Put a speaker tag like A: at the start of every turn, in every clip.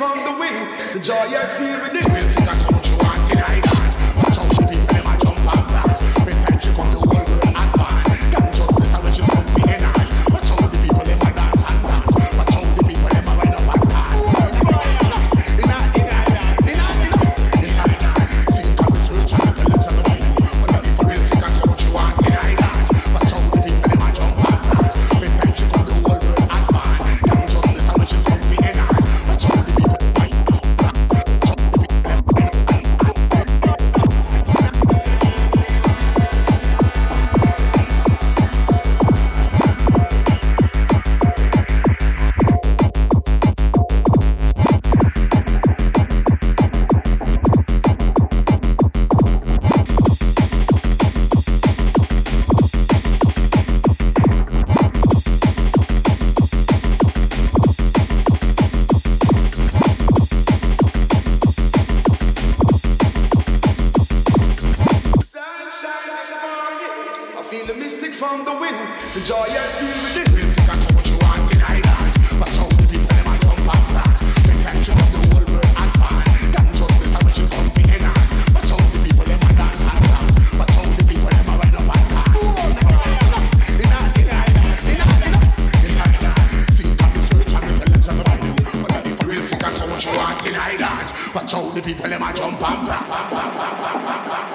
A: from the wind, the joy I feel
B: watch out the people them a jump and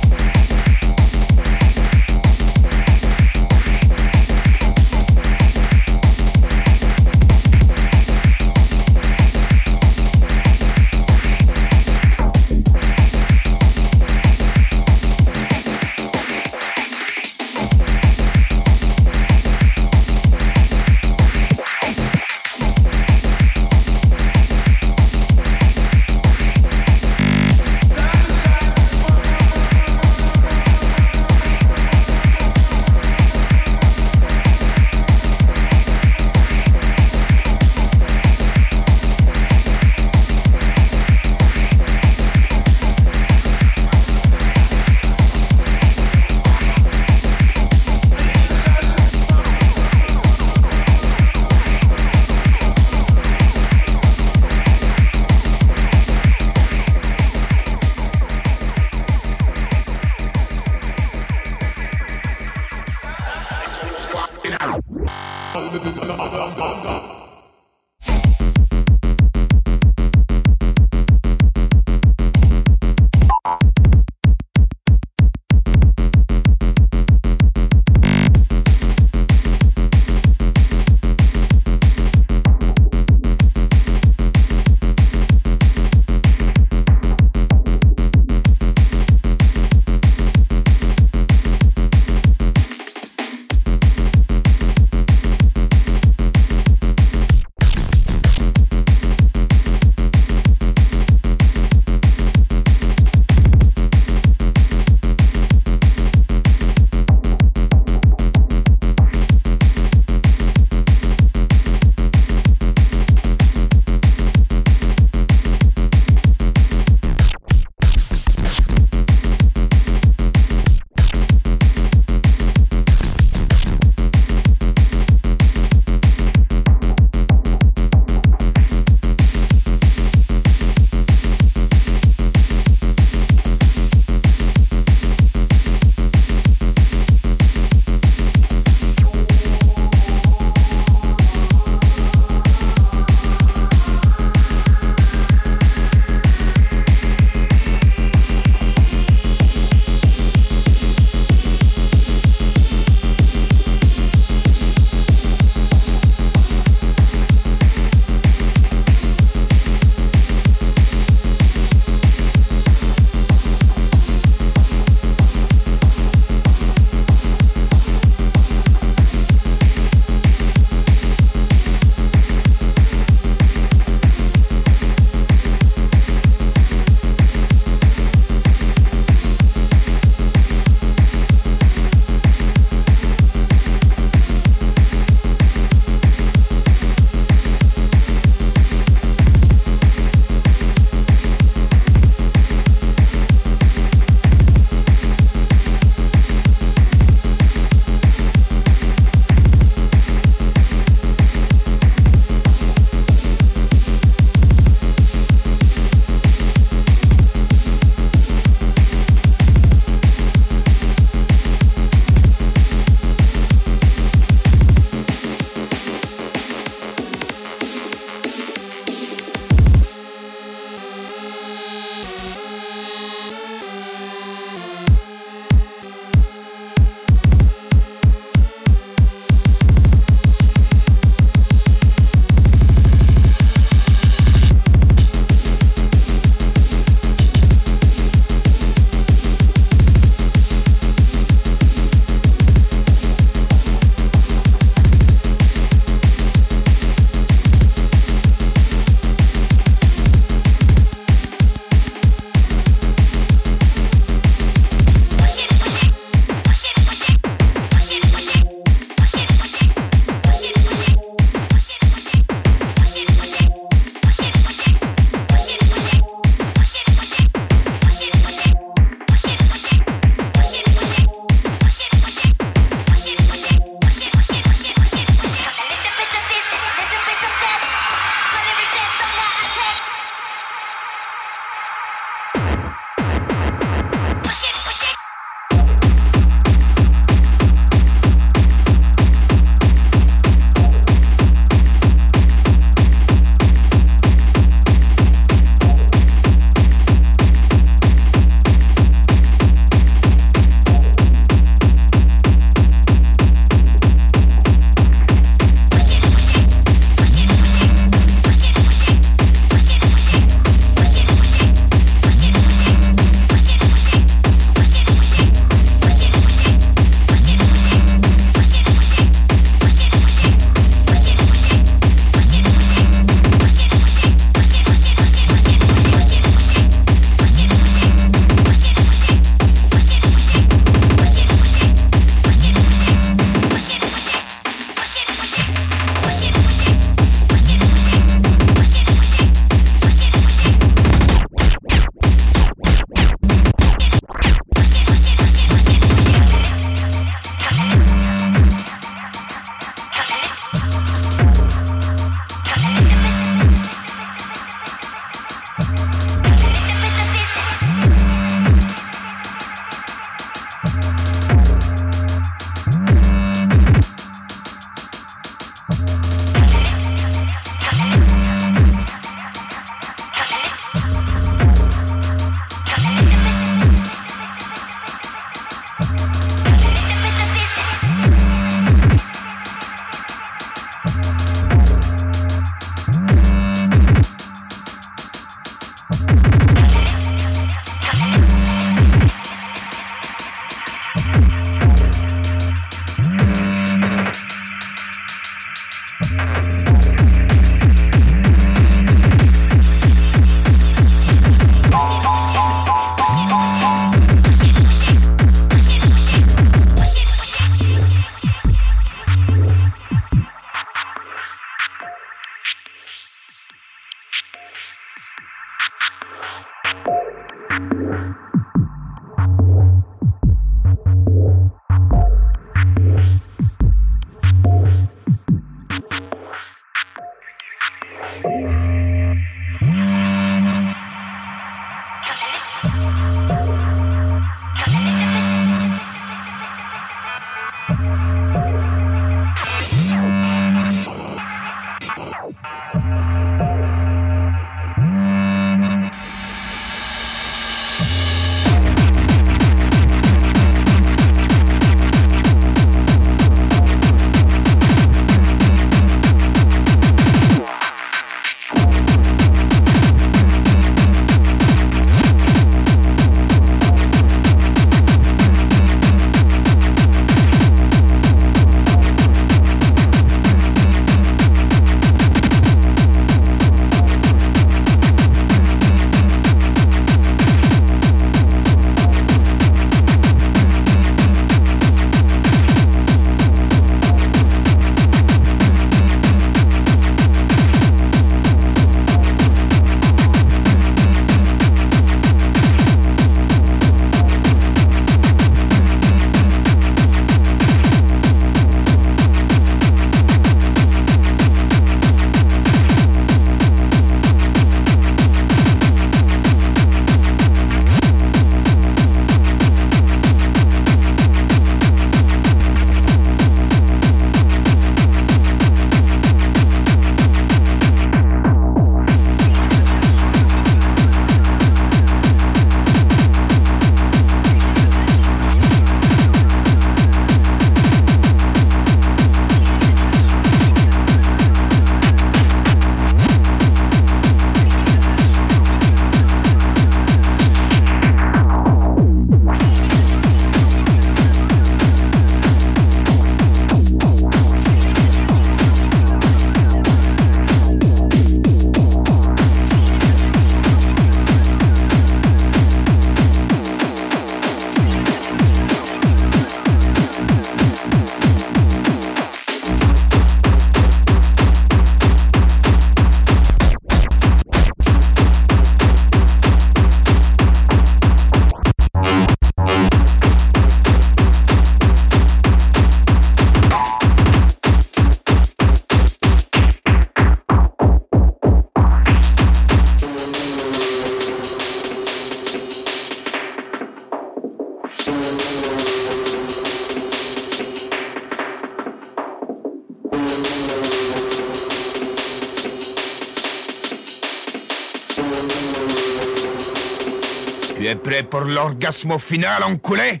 C: pour l'orgasme final, enculé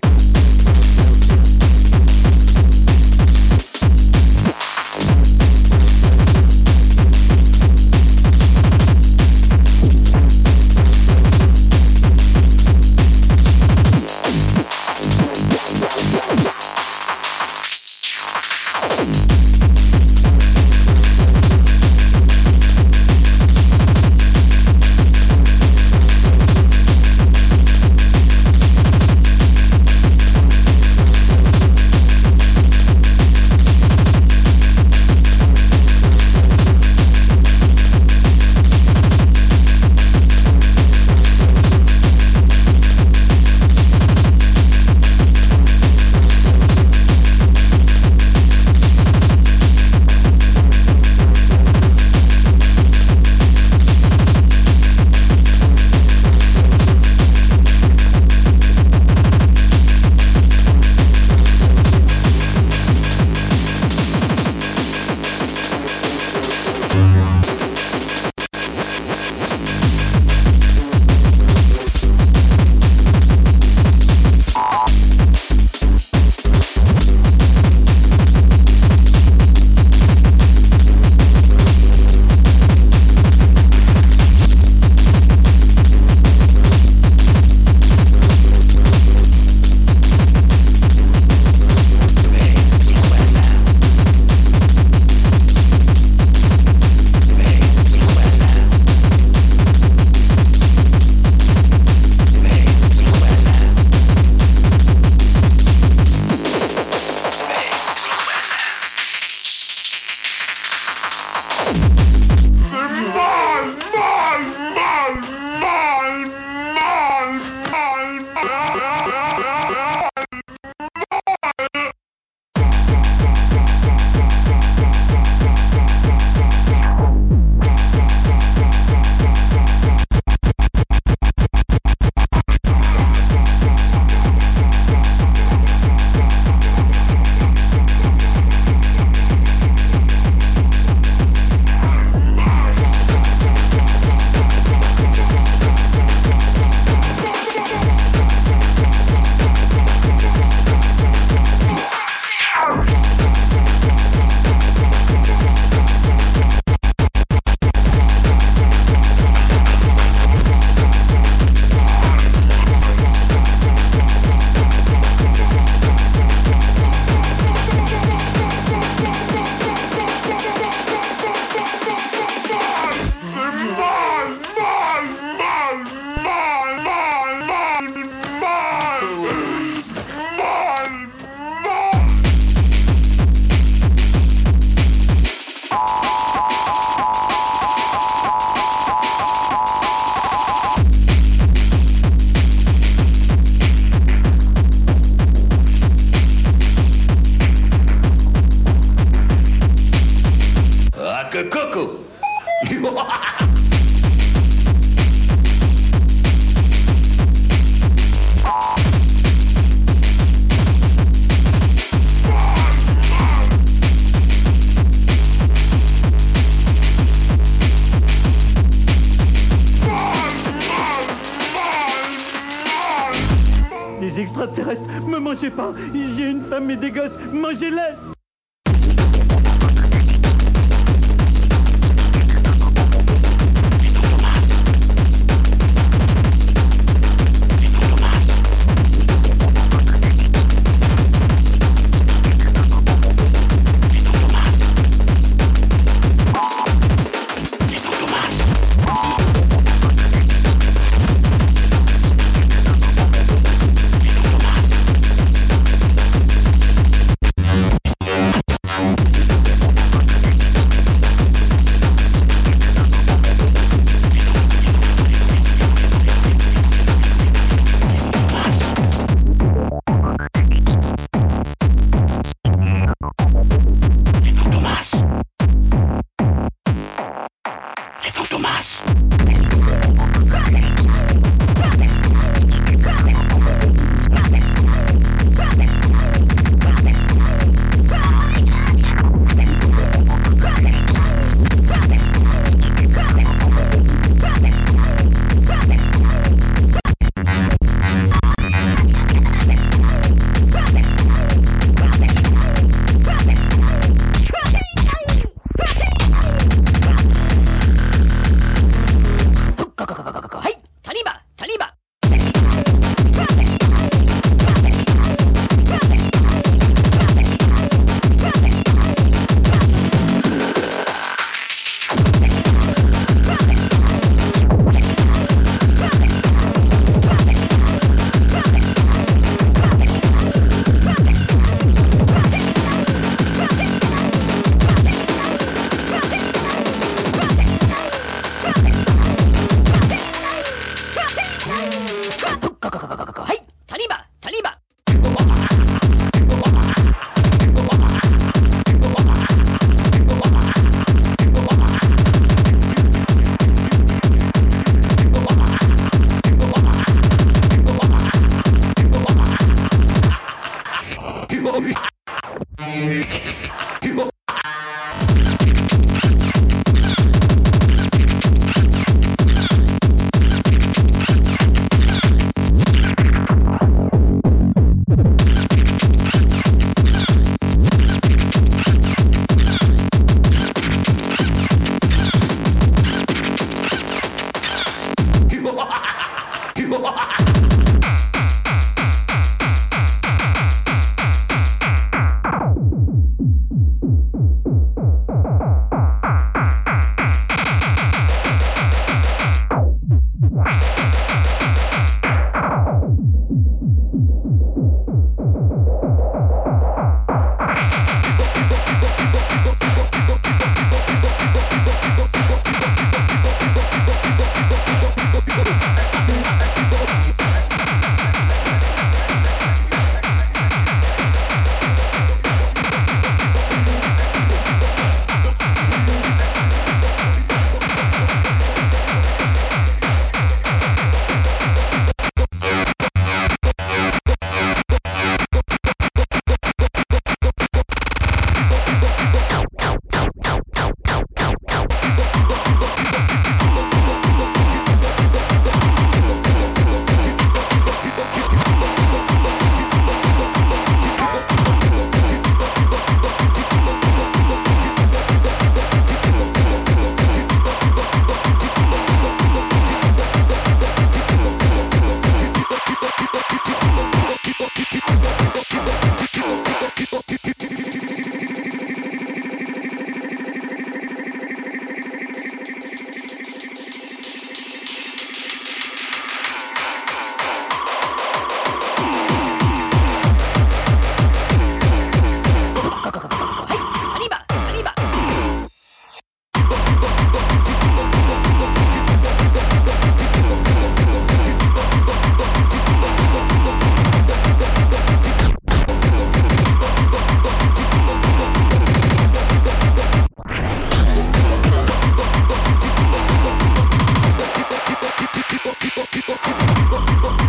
D: Go, go, go.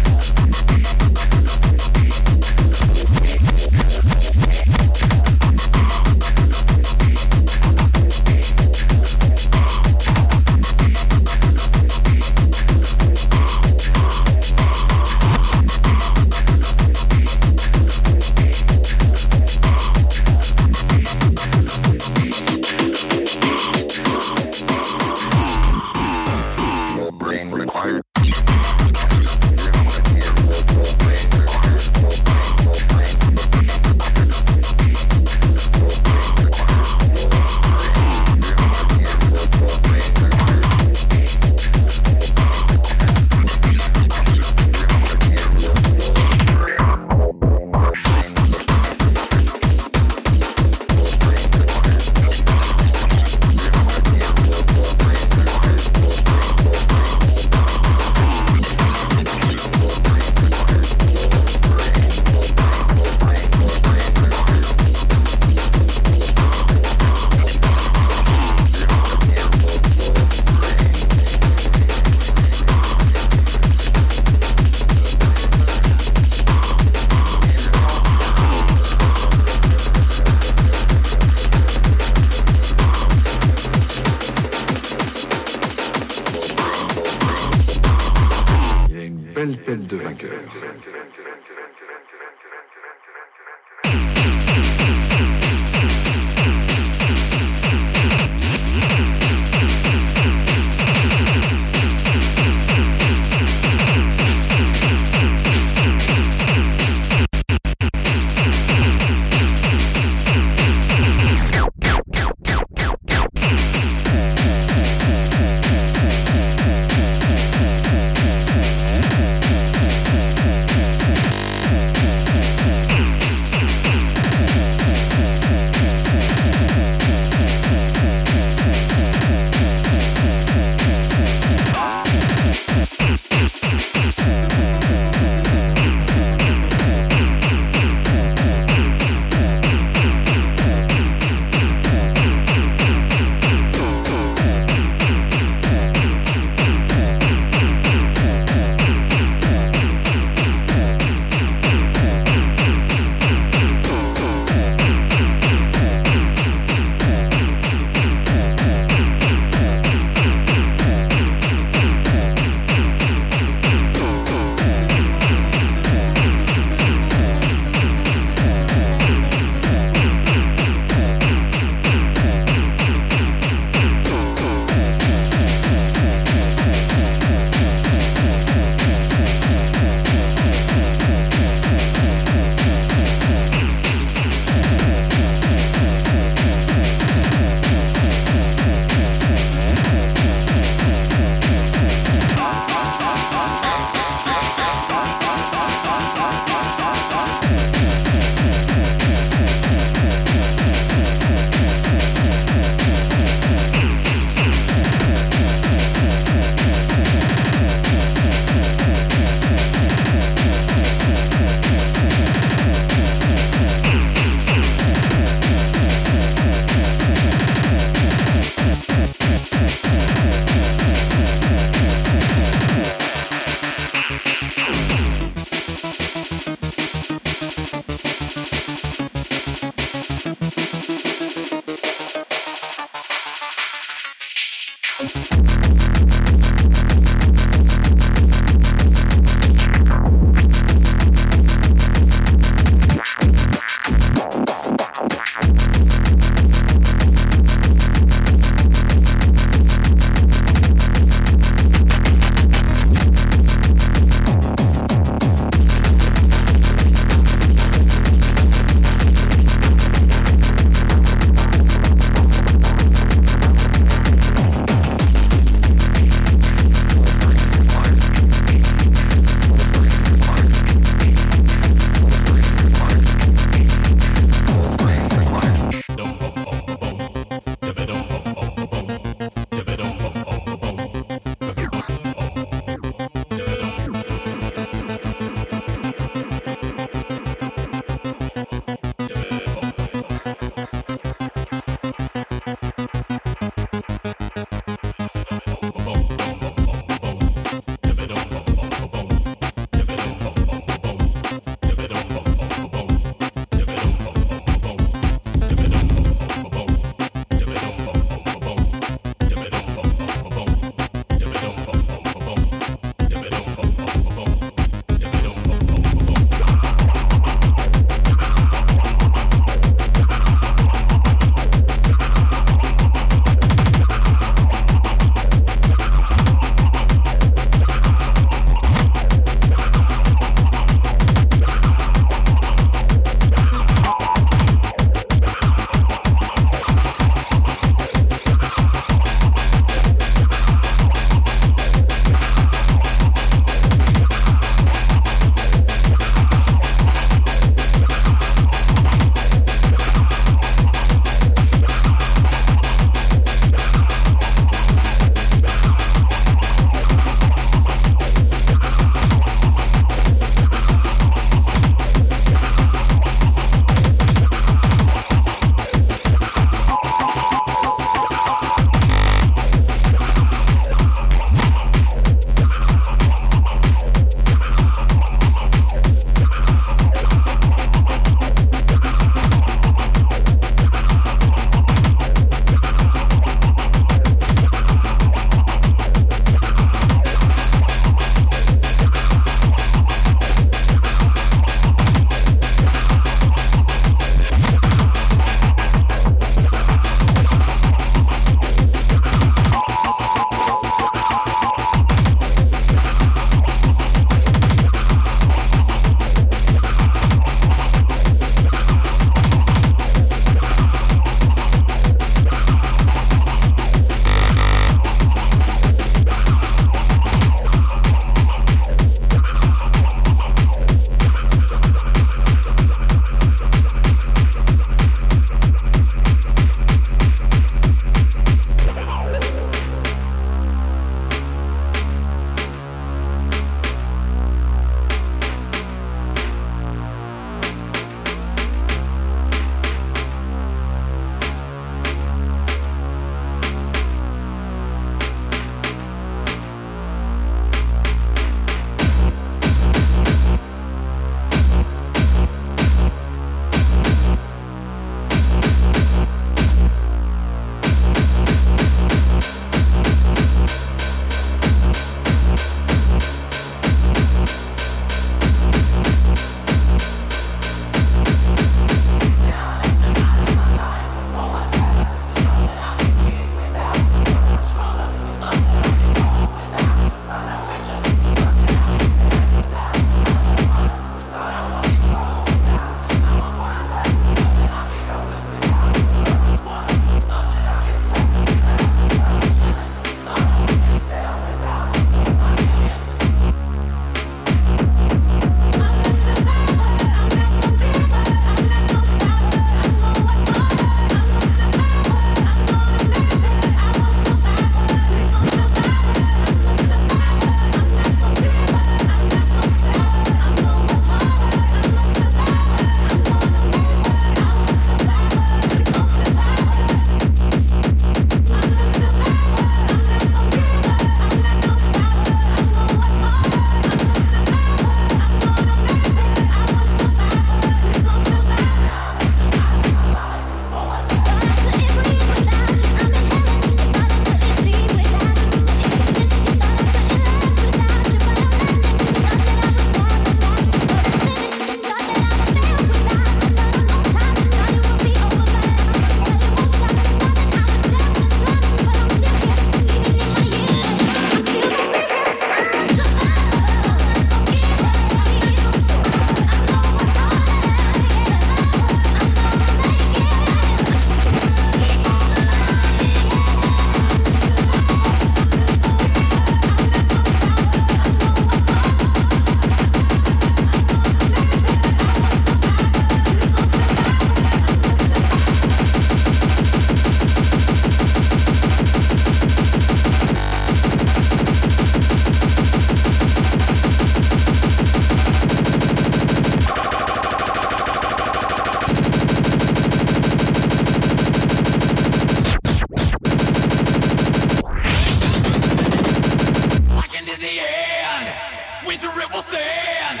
E: Wilson,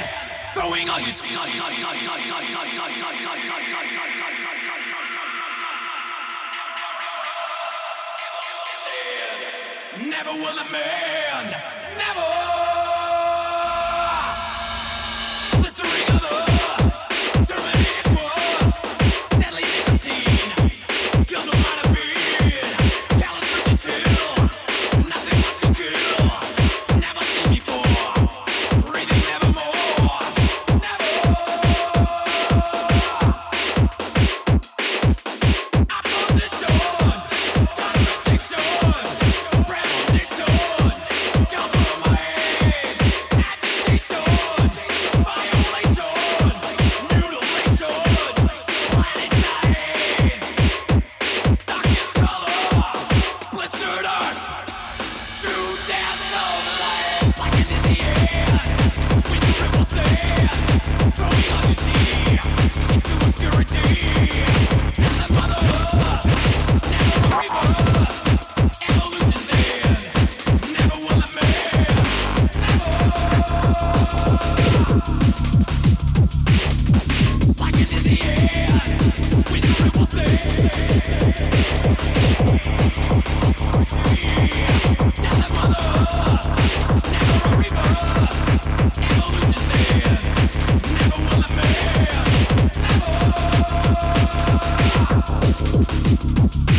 E: throwing all you. Never will a man, never. Never you. Never.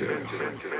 F: Vainqueur.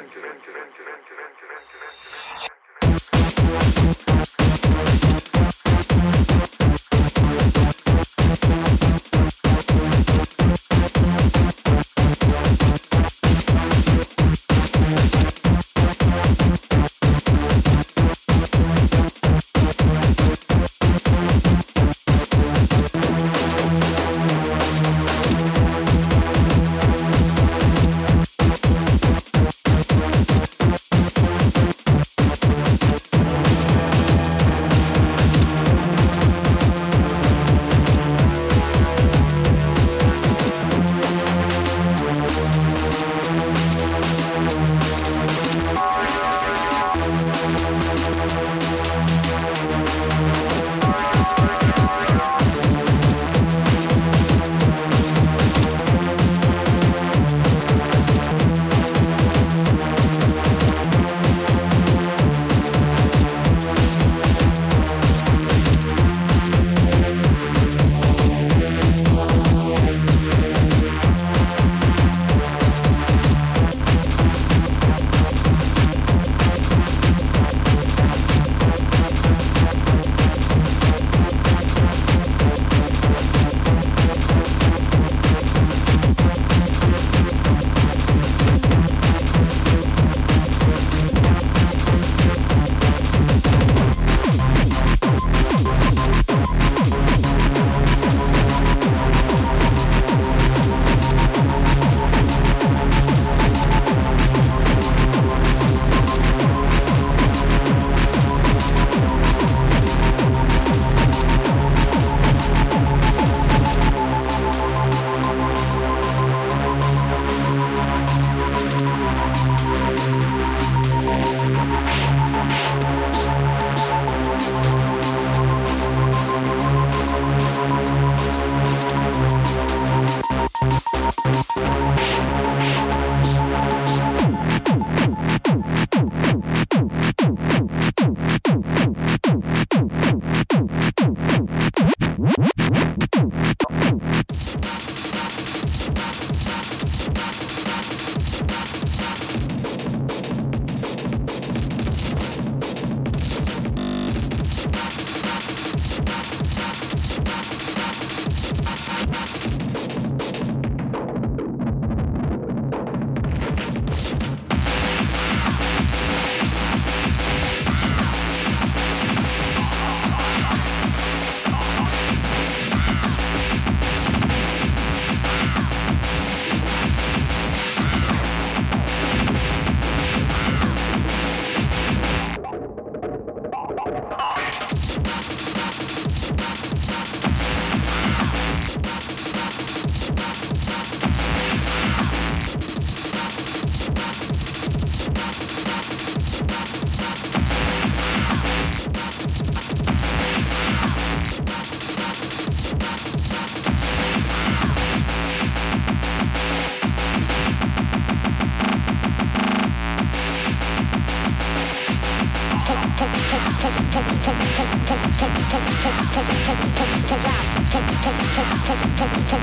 F: Cause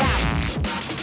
F: I'm